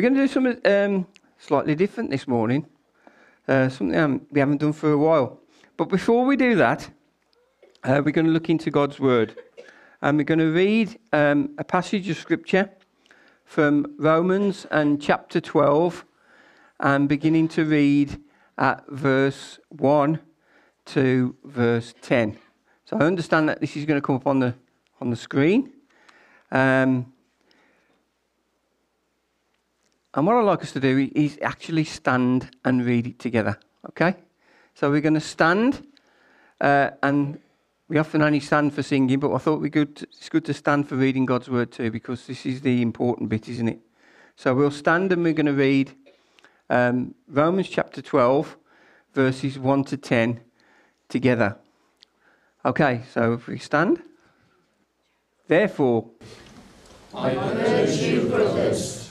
We're going to do something um, slightly different this morning, uh, something um, we haven't done for a while. But before we do that, uh, we're going to look into God's Word. And we're going to read um, a passage of Scripture from Romans and chapter 12, and beginning to read at verse 1 to verse 10. So I understand that this is going to come up on the, on the screen. Um, and what I'd like us to do is actually stand and read it together. Okay? So we're going to stand, uh, and we often only stand for singing, but I thought we good, it's good to stand for reading God's word too, because this is the important bit, isn't it? So we'll stand and we're going to read um, Romans chapter 12, verses 1 to 10 together. Okay, so if we stand. Therefore, I urge you, brothers,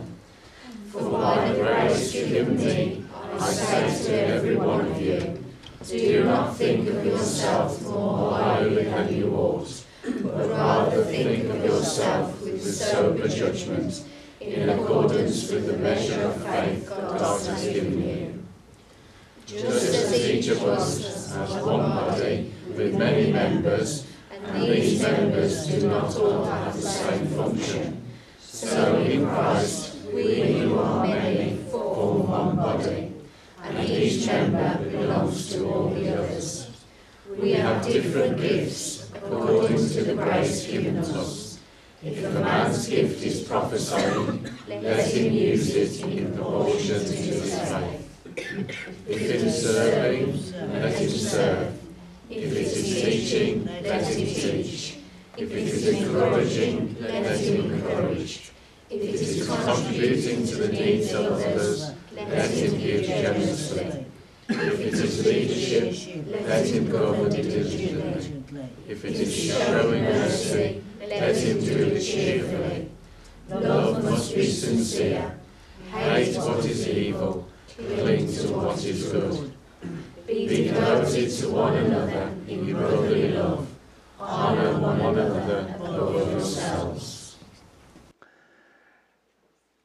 For by the grace given me, I say to every one of you, do not think of yourself more highly than you ought, but rather think of yourself with sober judgment, in accordance with the measure of faith God has given you. Just as each of us has one body with many members, and these members do not all have the same function, so in Christ we who are many form one body, and each member belongs to all the others. We have different gifts according to the grace given to us. If a man's gift is prophesying, let him use it in proportion to his faith. If it is serving, let him serve. If it is teaching, let him teach. If it is encouraging, let him encourage. If it is contributing to the needs of others, let him give generously. If it is leadership, let him govern diligently. If it is showing mercy, let him do it cheerfully. Love must be sincere. Hate what is evil. Cling to what is good. Be devoted to one another in brotherly love. Honour one another above yourselves.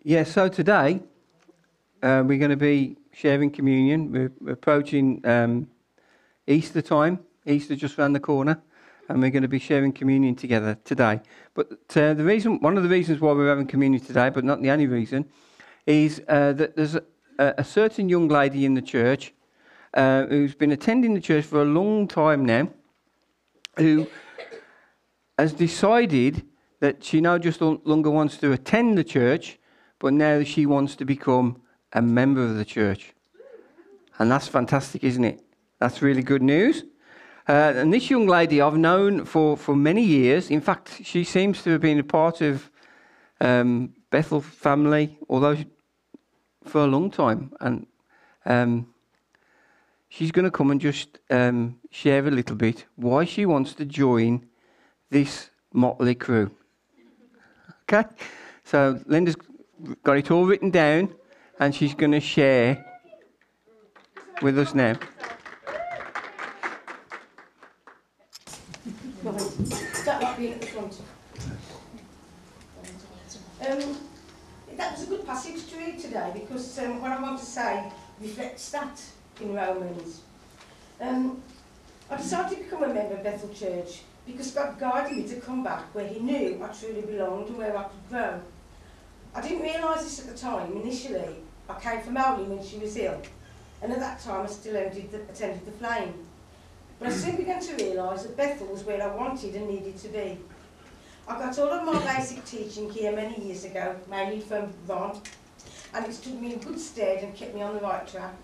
Yeah, so today uh, we're going to be sharing communion. We're, approaching um, Easter time, Easter just around the corner, and we're going to be sharing communion together today. But uh, the reason, one of the reasons why we're having communion today, but not the only reason, is uh, that there's a, a certain young lady in the church uh, who's been attending the church for a long time now, who has decided that she now just no longer wants to attend the church, but now she wants to become a member of the church. And that's fantastic, isn't it? That's really good news. Uh, and this young lady I've known for, for many years. In fact, she seems to have been a part of um, Bethel family, although for a long time. And um, she's going to come and just um, share a little bit why she wants to join this motley crew. Okay? So Linda's got it all written down and she's going to share with us now. Um, that was a good passage to read today because um, what I want to say reflects that in Romans. Um, I decided to become a member of Bethel Church because God guided me to come back where He knew I truly belonged and where I could grow. I didn't realise this at the time. Initially, I came from Maureen when she was ill, and at that time I still attended the, attended the Flame. But I soon mm. began to realise that Bethel was where I wanted and needed to be. I got all of my basic teaching here many years ago, mainly from Ron, and it stood me in good stead and kept me on the right track.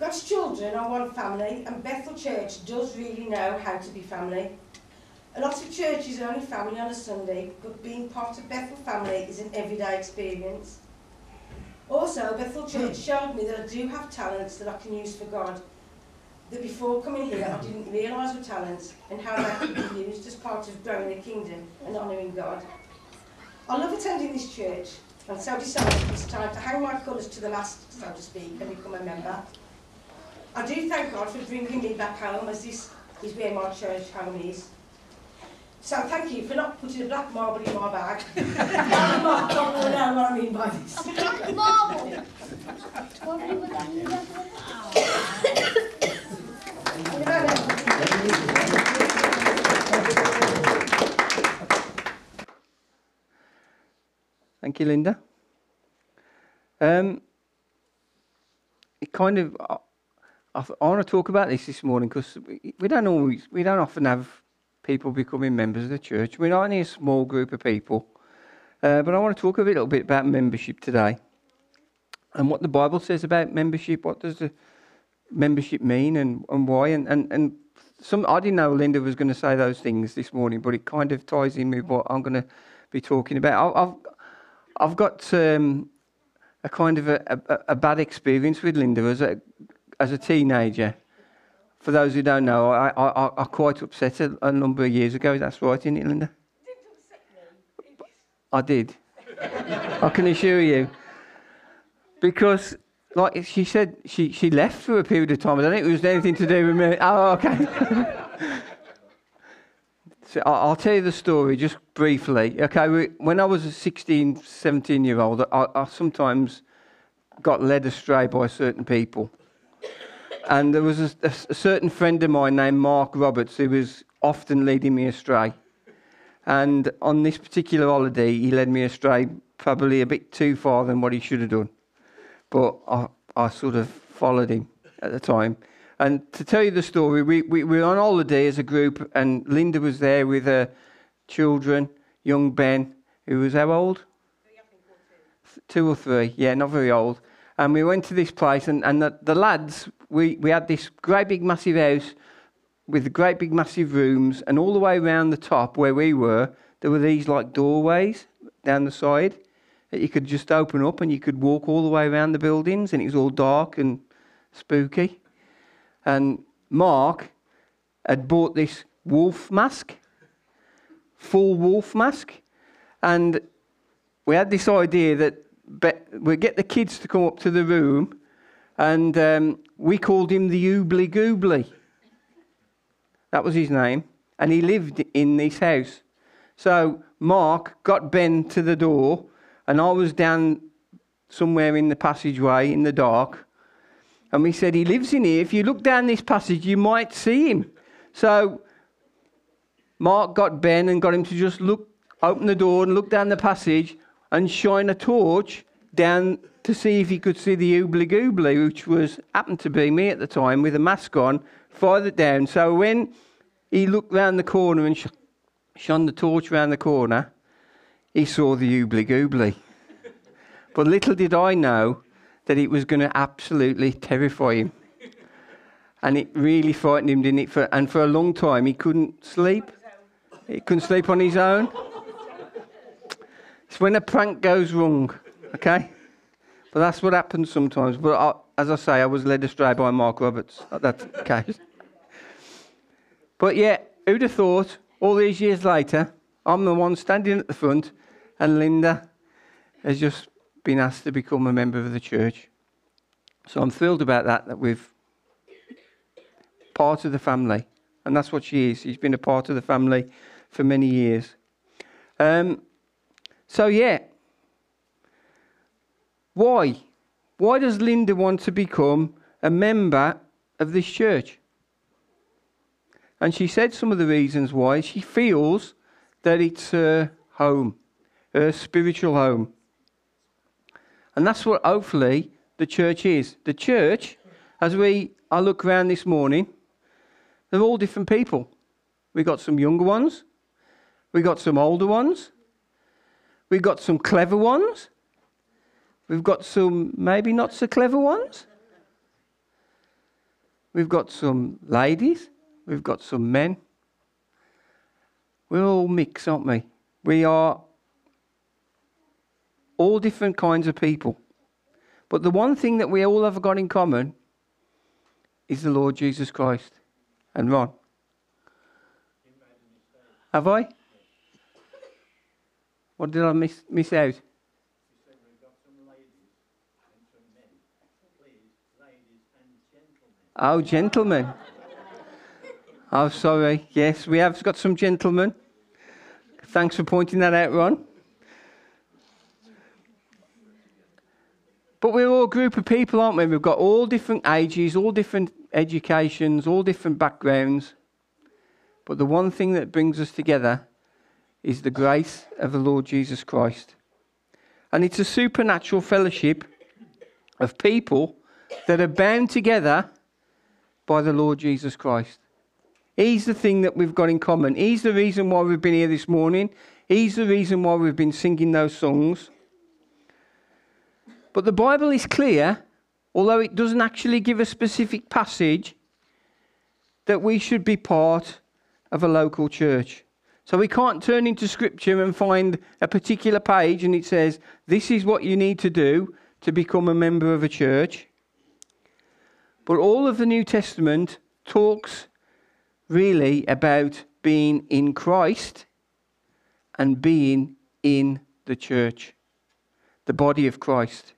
God's children are one family, and Bethel Church does really know how to be family. A lot of churches are only family on a Sunday, but being part of Bethel family is an everyday experience. Also, Bethel Church hmm. showed me that I do have talents that I can use for God. That before coming here, I didn't realise were talents and how they could be used as part of growing the kingdom and honouring God. I love attending this church and so decided it's time to hang my colours to the mast, so to speak, and become a member. I do thank God for bringing me back home as this is where my church home is. So thank you for not putting a black marble in my bag. Mark, don't know what I mean by this. Black marble. What do that in? Thank you, Linda. Um, it kind of, I, I, I want to talk about this this morning because we, we don't always, we don't often have people becoming members of the church. We're not only a small group of people, uh, but I want to talk a little bit about membership today and what the Bible says about membership. What does the membership mean and, and why? And, and, and some, I didn't know Linda was going to say those things this morning, but it kind of ties in with what I'm going to be talking about. I've, I've got um, a kind of a, a, a, bad experience with Linda as a, as a teenager. For those who don't know, I, I, I quite upset a, a number of years ago. That's right, isn't it, Linda? I did. I can assure you. Because, like she said, she, she left for a period of time. I don't think it was anything to do with me. Oh, okay. So I'll tell you the story just briefly. Okay, when I was a 16, 17 year old, I, I sometimes got led astray by certain people. And there was a, a, certain friend of mine named Mark Roberts who was often leading me astray. And on this particular holiday, he led me astray probably a bit too far than what he should have done. But I, I sort of followed him at the time. And to tell you the story, we, we, we were on holiday as a group, and Linda was there with her children, young Ben, who was how old? Two or three, yeah, not very old. And we went to this place, and, and the, the lads, we, we had this great big massive house with great big massive rooms, and all the way around the top where we were, there were these like doorways down the side that you could just open up and you could walk all the way around the buildings, and it was all dark and spooky. And Mark had bought this wolf mask, full wolf mask. And we had this idea that we'd get the kids to come up to the room, and um, we called him the Oobly Goobly. That was his name. And he lived in this house. So Mark got Ben to the door, and I was down somewhere in the passageway in the dark, and we said, He lives in here. If you look down this passage, you might see him. So Mark got Ben and got him to just look, open the door and look down the passage and shine a torch down to see if he could see the oobly goobly, which was happened to be me at the time with a mask on, it down. So when he looked round the corner and sh- shone the torch round the corner, he saw the oobly goobly. but little did I know that it was going to absolutely terrify him. And it really frightened him, didn't it? For, and for a long time, he couldn't sleep. He couldn't sleep on his own. It's when a prank goes wrong, okay? But that's what happens sometimes. But I, as I say, I was led astray by Mark Roberts at that case. But yeah, who'd have thought all these years later, I'm the one standing at the front, and Linda has just been asked to become a member of the church. So I'm thrilled about that, that we've part of the family. And that's what she is. She's been a part of the family for many years. Um, so, yeah. Why? Why does Linda want to become a member of this church? And she said some of the reasons why. She feels that it's her home, her spiritual home. And that's what hopefully the church is. The church, as we I look around this morning, they're all different people. We've got some younger ones, we've got some older ones, we've got some clever ones, we've got some maybe not so clever ones. We've got some ladies, we've got some men. We're all mixed, aren't we? We are all different kinds of people. But the one thing that we all have got in common is the Lord Jesus Christ. And Ron. Have I? What did I miss, miss out? Oh, gentlemen. Oh, sorry. Yes, we have got some gentlemen. Thanks for pointing that out, Ron. But we're all a group of people, aren't we? We've got all different ages, all different educations, all different backgrounds. But the one thing that brings us together is the grace of the Lord Jesus Christ. And it's a supernatural fellowship of people that are bound together by the Lord Jesus Christ. He's the thing that we've got in common. He's the reason why we've been here this morning. He's the reason why we've been singing those songs. But the Bible is clear, although it doesn't actually give a specific passage, that we should be part of a local church. So we can't turn into scripture and find a particular page and it says, this is what you need to do to become a member of a church. But all of the New Testament talks really about being in Christ and being in the church, the body of Christ.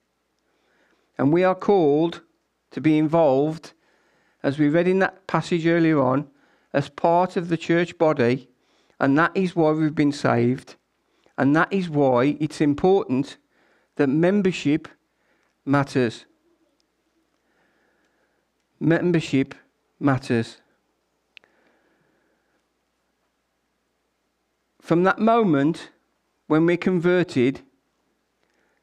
And we are called to be involved, as we read in that passage earlier on, as part of the church body. And that is why we've been saved. And that is why it's important that membership matters. Membership matters. From that moment when we're converted,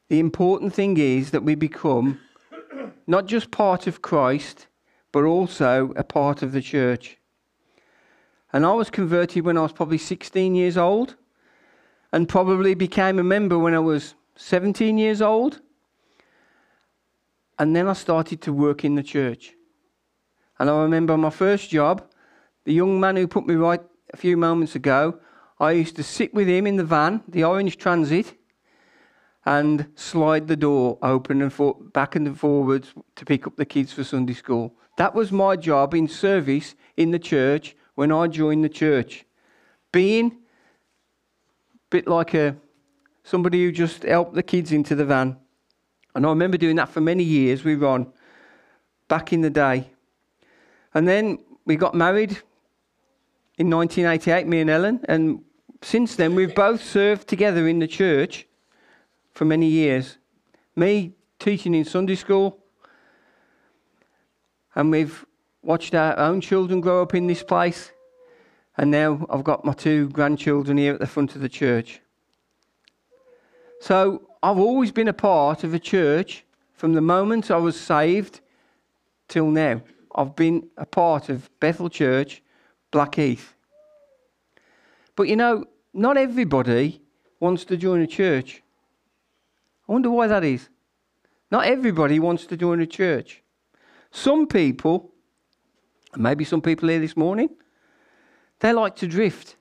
the important thing is that we become not just part of Christ, but also a part of the church. And I was converted when I was probably 16 years old, and probably became a member when I was 17 years old. And then I started to work in the church. And I remember my first job, the young man who put me right a few moments ago, I used to sit with him in the van, the orange transit, and slide the door open and for, back and forwards to pick up the kids for Sunday school. That was my job in service in the church when I joined the church. Being a bit like a somebody who just helped the kids into the van. And I remember doing that for many years with Ron back in the day. And then we got married in 1988, me and Ellen. And since then, we've both served together in the church for many years. Me teaching in Sunday school, and we've watched our own children grow up in this place. And now I've got my two grandchildren here at the front of the church. So I've always been a part of a church from the moment I was saved till now. I've been a part of Bethel Church, Blackheath. But you know, not everybody wants to join a church. I wonder why that is. Not everybody wants to join a church. Some people, maybe some people here this morning, they like to drift.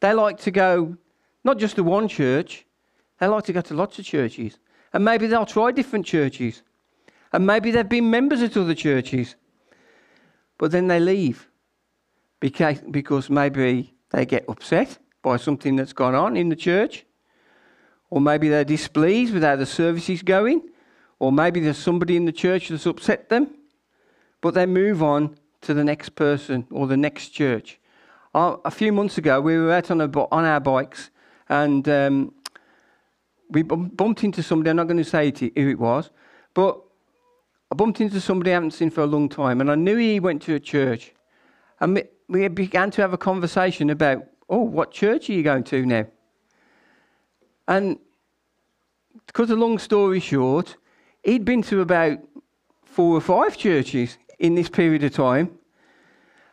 They like to go not just to one church, they like to go to lots of churches. And maybe they'll try different churches. And maybe they've been members at other churches. But then they leave because, because maybe they get upset by something that's gone on in the church. Or maybe they're displeased with how the service is going. Or maybe there's somebody in the church that's upset them. But they move on to the next person or the next church. Uh, a few months ago, we were out on, a, on our bikes and um, we bumped into somebody. I'm not going to say who it was, but I bumped into somebody I haven't seen for a long time, and I knew he went to a church. And we began to have a conversation about, oh, what church are you going to now? And because, a long story short, he'd been to about four or five churches in this period of time.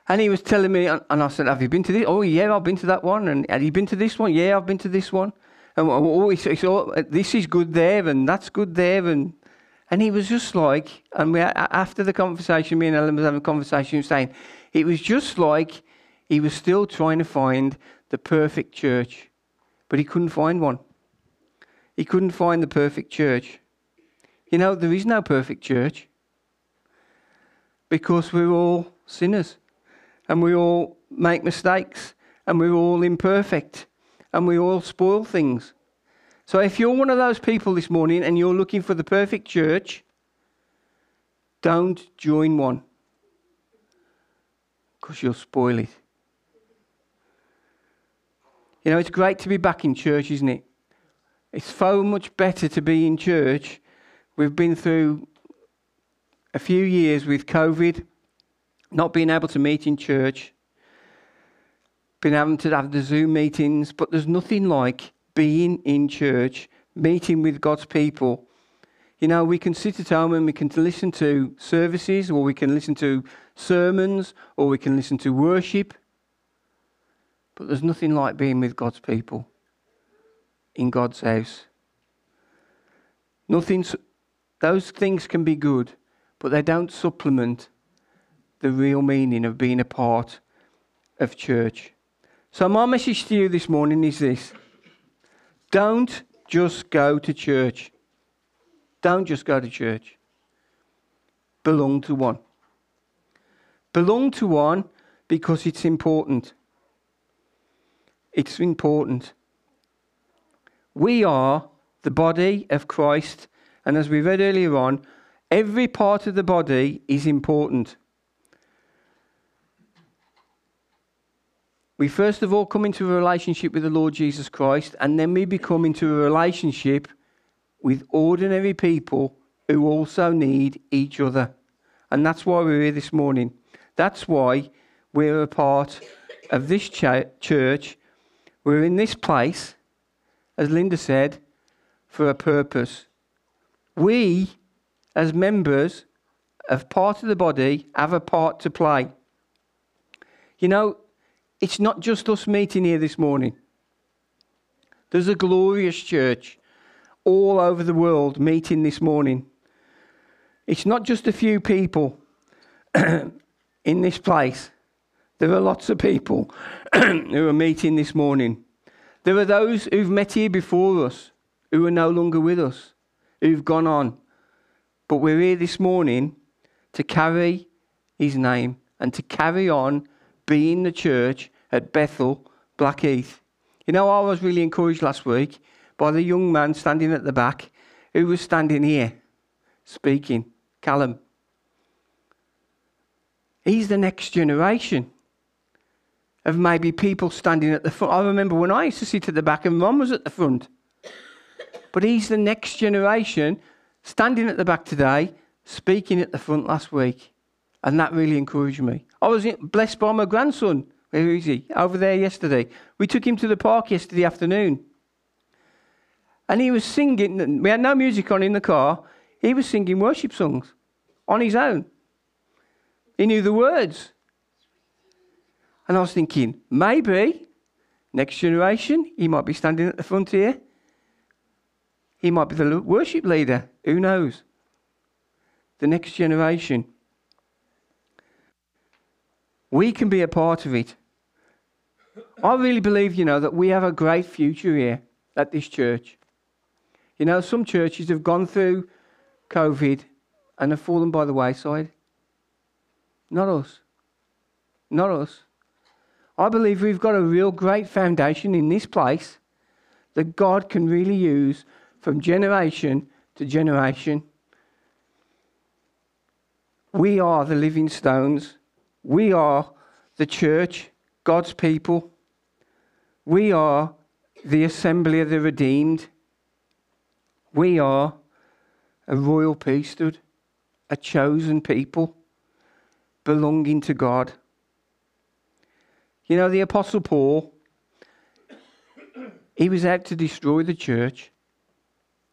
And he was telling me, and I said, Have you been to this? Oh, yeah, I've been to that one. And have you been to this one? Yeah, I've been to this one. And oh, he said, This is good there, and that's good there. And, and he was just like, and we, after the conversation, me and Ellen was having a conversation, saying, it was just like he was still trying to find the perfect church, but he couldn't find one. He couldn't find the perfect church. You know, there is no perfect church because we're all sinners and we all make mistakes and we're all imperfect and we all spoil things. So if you're one of those people this morning and you're looking for the perfect church, don't join one because you'll spoil it. You know, it's great to be back in church, isn't it? It's so much better to be in church. We've been through a few years with COVID, not being able to meet in church, been having to have the Zoom meetings, but there's nothing like being in church, meeting with God's people. You know, we can sit at home and we can listen to services, or we can listen to sermons, or we can listen to worship. But there's nothing like being with God's people in God's house. Nothing, those things can be good, but they don't supplement the real meaning of being a part of church. So, my message to you this morning is this don't just go to church. Don't just go to church. Belong to one. Belong to one because it's important. It's important. We are the body of Christ, and as we read earlier on, every part of the body is important. We first of all come into a relationship with the Lord Jesus Christ, and then we become into a relationship with ordinary people who also need each other. And that's why we're here this morning. That's why we're a part of this ch- church. We're in this place, as Linda said, for a purpose. We, as members of part of the body, have a part to play. You know, it's not just us meeting here this morning. There's a glorious church all over the world meeting this morning. It's not just a few people in this place. There are lots of people who are meeting this morning. There are those who've met here before us who are no longer with us, who've gone on. But we're here this morning to carry his name and to carry on being the church at Bethel, Blackheath. You know, I was really encouraged last week by the young man standing at the back who was standing here speaking, Callum. He's the next generation of maybe people standing at the front. I remember when I used to sit at the back and Ron was at the front. But he's the next generation standing at the back today, speaking at the front last week. And that really encouraged me. I was blessed by my grandson. Where is he? Over there yesterday. We took him to the park yesterday afternoon. And he was singing. We had no music on in the car. He was singing worship songs on his own. He knew the words. And I was thinking, maybe next generation, he might be standing at the front here. He might be the worship leader. Who knows? The next generation. We can be a part of it. I really believe, you know, that we have a great future here at this church. You know, some churches have gone through COVID and have fallen by the wayside. Not us. Not us. I believe we've got a real great foundation in this place that God can really use from generation to generation. We are the living stones. We are the church, God's people. We are the assembly of the redeemed. We are a royal priesthood, a chosen people belonging to God. You know, the Apostle Paul, he was out to destroy the church,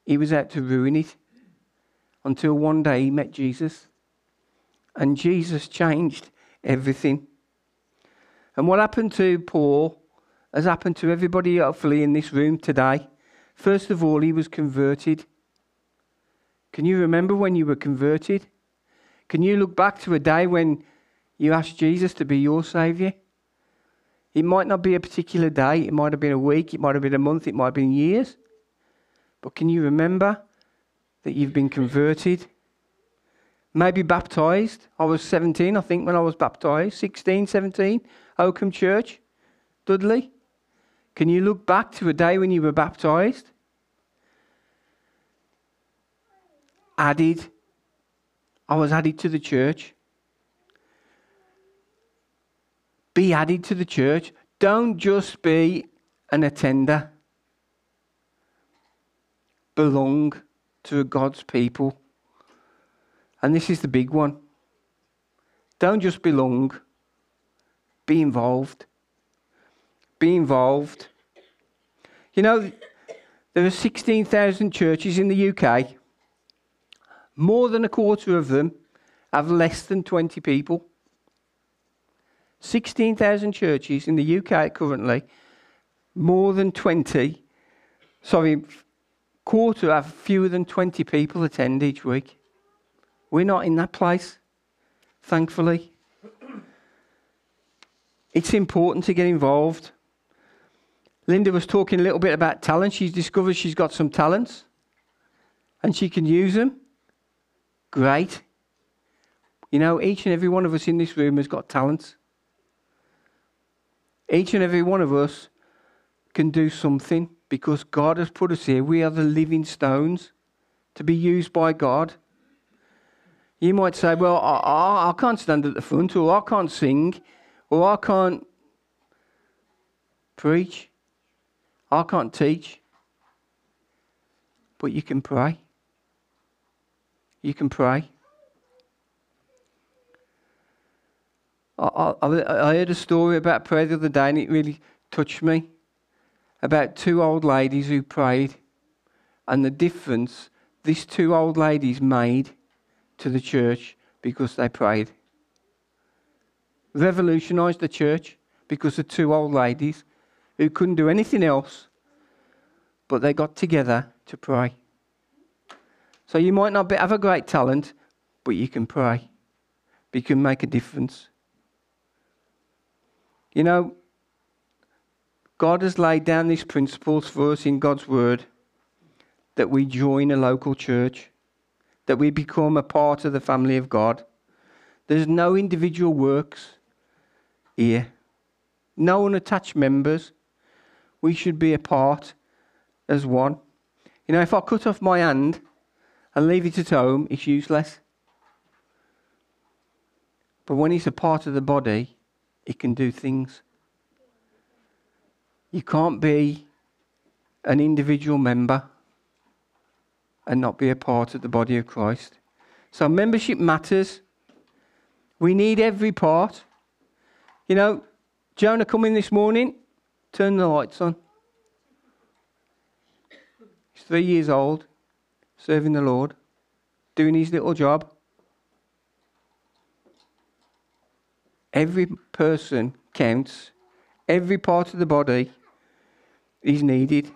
he was out to ruin it until one day he met Jesus. And Jesus changed everything. And what happened to Paul has happened to everybody, hopefully, in this room today. First of all, he was converted. Can you remember when you were converted? Can you look back to a day when you asked Jesus to be your Saviour? It might not be a particular day, it might have been a week, it might have been a month, it might have been years. But can you remember that you've been converted, maybe baptized. I was 17, I think, when I was baptized, 16, 17, Oakham Church, Dudley. Can you look back to a day when you were baptized? Added. I was added to the church. Be added to the church. Don't just be an attender. Belong to God's people. And this is the big one. Don't just belong, be involved. Be involved. You know, there are 16,000 churches in the UK. More than a quarter of them have less than 20 people. 16,000 churches in the UK currently, more than 20, sorry, quarter have fewer than 20 people attend each week. We're not in that place, thankfully. It's important to get involved. Linda was talking a little bit about talent. She's discovered she's got some talents and she can use them. Great. You know, each and every one of us in this room has got talents. Each and every one of us can do something because God has put us here. We are the living stones to be used by God. You might say, Well, I, I, can't stand at the front, or I can't sing, or I can't preach, I can't teach. But you can pray. You can pray. I, I, I heard a story about prayer the other day and it really touched me about two old ladies who prayed and the difference these two old ladies made to the church because they prayed. Revolutionised the church because of two old ladies who couldn't do anything else, but they got together to pray. So you might not have a great talent, but you can pray. But you can make a difference. You know, God has laid down these principles for us in God's Word that we join a local church, that we become a part of the family of God. There's no individual works here, no unattached members. We should be a part as one. You know, if I cut off my hand and leave it at home, it's useless. But when it's a part of the body, it can do things. You can't be an individual member and not be a part of the body of Christ. So membership matters. We need every part. You know, Jonah come in this morning, turn the lights on. He's three years old, serving the Lord, doing his little job. Every person counts. Every part of the body is needed.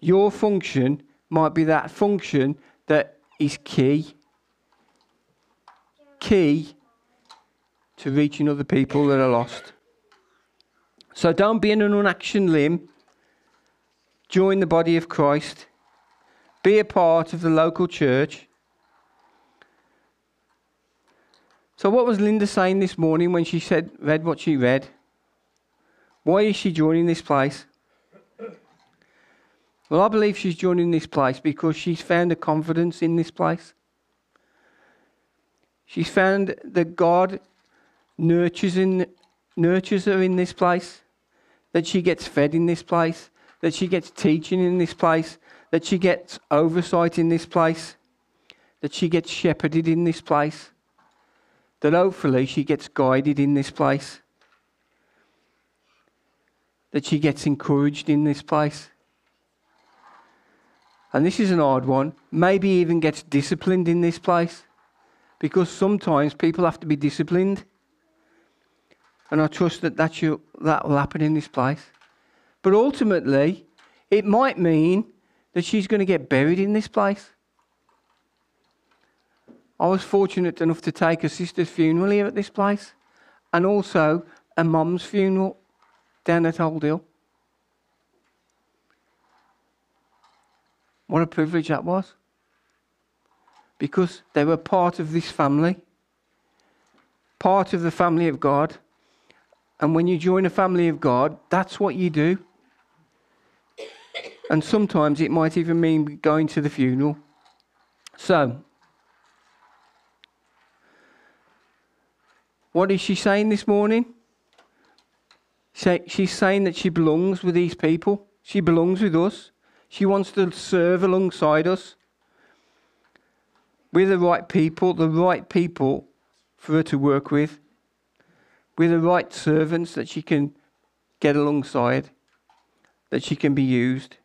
Your function might be that function that is key. Key to reaching other people that are lost. So don't be in an unaction limb. Join the body of Christ. Be a part of the local church. So, what was Linda saying this morning when she said, read what she read? Why is she joining this place? Well, I believe she's joining this place because she's found a confidence in this place. She's found that God nurtures, in, nurtures her in this place, that she gets fed in this place, that she gets teaching in this place, that she gets oversight in this place, that she gets shepherded in this place that hopefully she gets guided in this place, that she gets encouraged in this place. And this is an odd one, maybe even gets disciplined in this place, because sometimes people have to be disciplined. And I trust that that, that will happen in this place. But ultimately, it might mean that she's going to get buried in this place. I was fortunate enough to take a sister's funeral here at this place and also a mum's funeral down at Old Hill. What a privilege that was. because they were part of this family, part of the family of God. And when you join a family of God, that's what you do. And sometimes it might even mean going to the funeral. So, what is she saying this morning? She's saying that she belongs with these people. She belongs with us. She wants to serve alongside us. We're the right people, the right people for her to work with. We're the right servants that she can get alongside, that she can be used.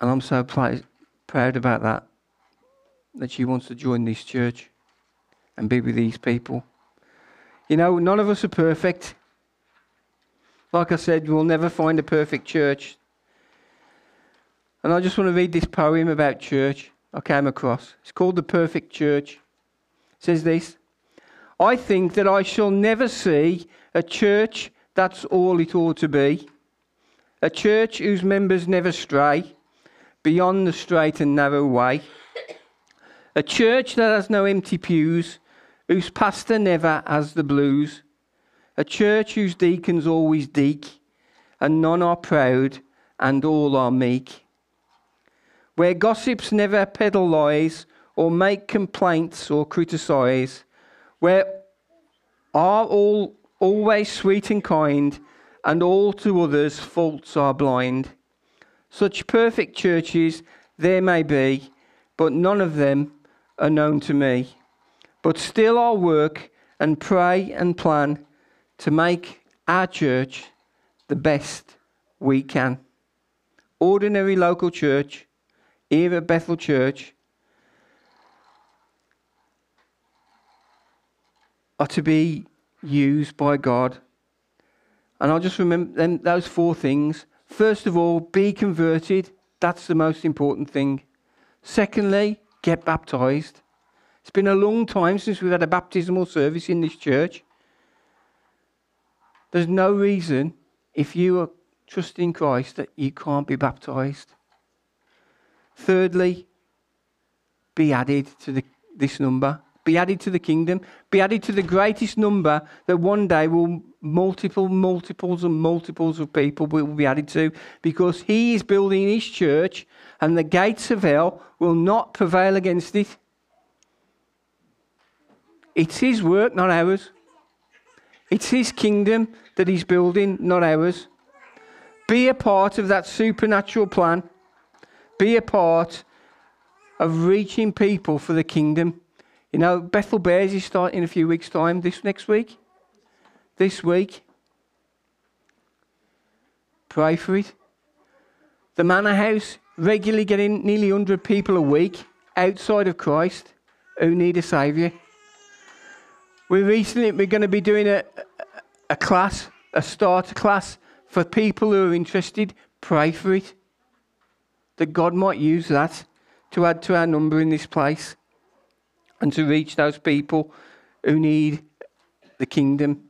And I'm so proud about that, that she wants to join this church and be with these people. You know, none of us are perfect. Like I said, we'll never find a perfect church. And I just want to read this poem about church I came across. It's called The Perfect Church. It says this I think that I shall never see a church that's all it ought to be. A church whose members never stray beyond the straight and narrow way. A church that has no empty pews, whose pastor never has the blues. A church whose deacons always deek, and none are proud, and all are meek. Where gossips never peddle lies, or make complaints or criticise. Where are all always sweet and kind, and all to others' faults are blind. Such perfect churches there may be, but none of them are known to me. But still I'll work and pray and plan to make our church the best we can. Ordinary local church, here at Bethel Church, are to be used by God. And I'll just remember them, those four things. First of all, be converted. That's the most important thing. Secondly, get baptized. It's been a long time since we've had a baptismal service in this church. There's no reason, if you are trusting Christ, that you can't be baptized. Thirdly, be added to the, this number. Be added to the kingdom. Be added to the greatest number that one day will multiple, multiples, and multiples of people will be added to because he is building his church and the gates of hell will not prevail against it. It's his work, not ours. It's his kingdom that he's building, not ours. Be a part of that supernatural plan. Be a part of reaching people for the kingdom. You know, Bethel Bears is starting in a few weeks' time, this next week. This week. Pray for it. The Manor House, regularly getting nearly 100 people a week outside of Christ who need a Saviour. We recently we're going to be doing a, a class, a starter class for people who are interested. Pray for it. That God might use that to add to our number in this place and to reach those people who need the kingdom.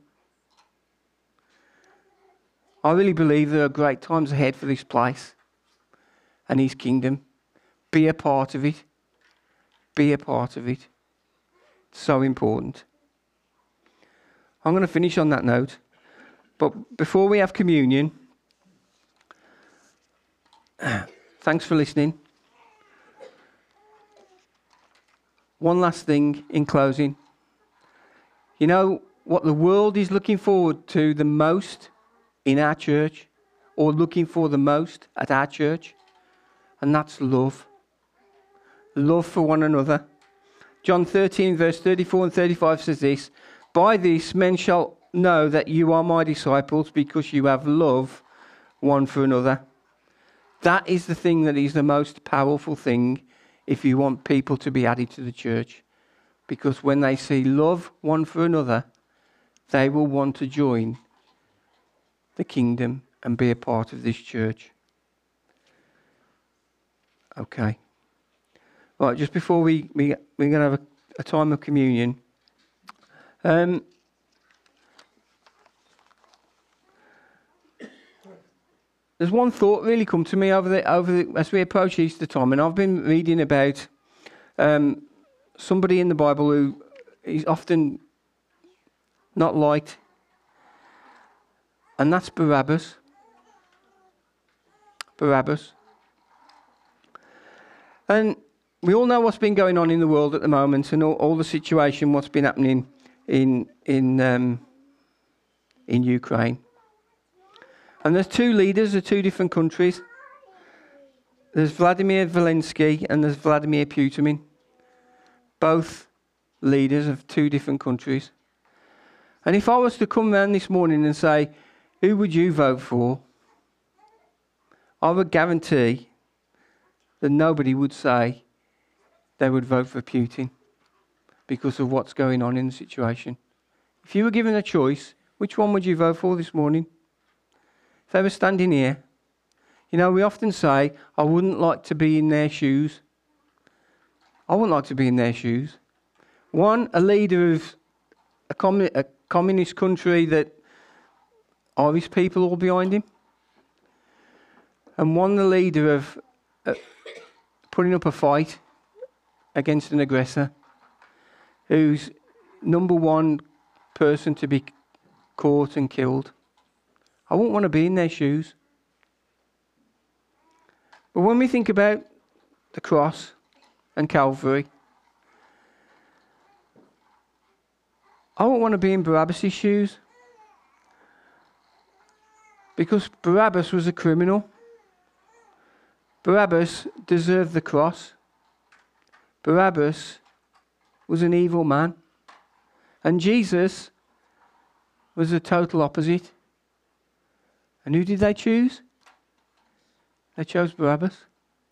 I really believe there are great times ahead for this place and his kingdom. Be a part of it. Be a part of it. It's so important. I'm going to finish on that note. But before we have communion, thanks for listening. One last thing in closing. You know what the world is looking forward to the most in our church, or looking for the most at our church? And that's love. Love for one another. John 13, verse 34 and 35 says this by this men shall know that you are my disciples because you have love one for another. That is the thing that is the most powerful thing if you want people to be added to the church. Because when they see love one for another, they will want to join the kingdom and be a part of this church. Okay. Right, just before we, we, we're going to have a, a time of communion. Um, there's one thought really come to me over the over the, as we approach Easter time, and I've been reading about um, somebody in the Bible who is often not liked, and that's Barabbas. Barabbas. And we all know what's been going on in the world at the moment, and all, all the situation, what's been happening in in um, in Ukraine. And there's two leaders of two different countries. There's Vladimir Zelensky and there's Vladimir Putin. Both leaders of two different countries. And if I was to come round this morning and say, who would you vote for? I would guarantee that nobody would say they would vote for Putin because of what's going on in the situation. If you were given a choice, which one would you vote for this morning? If they were standing here, you know, we often say, I wouldn't like to be in their shoes. I wouldn't like to be in their shoes. One, a leader of a, commun- a communist country that Irish people all behind him. And one, the leader of uh, putting up a fight against an aggressor who's number one person to be caught and killed. I wouldn't want to be in their shoes. But when we think about the cross and Calvary, I wouldn't want to be in Barabbas' shoes. Because Barabbas was a criminal. Barabbas deserved the cross. Barabbas was an evil man. And Jesus was the total opposite. And who did they choose? They chose Barabbas.